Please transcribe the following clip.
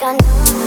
music.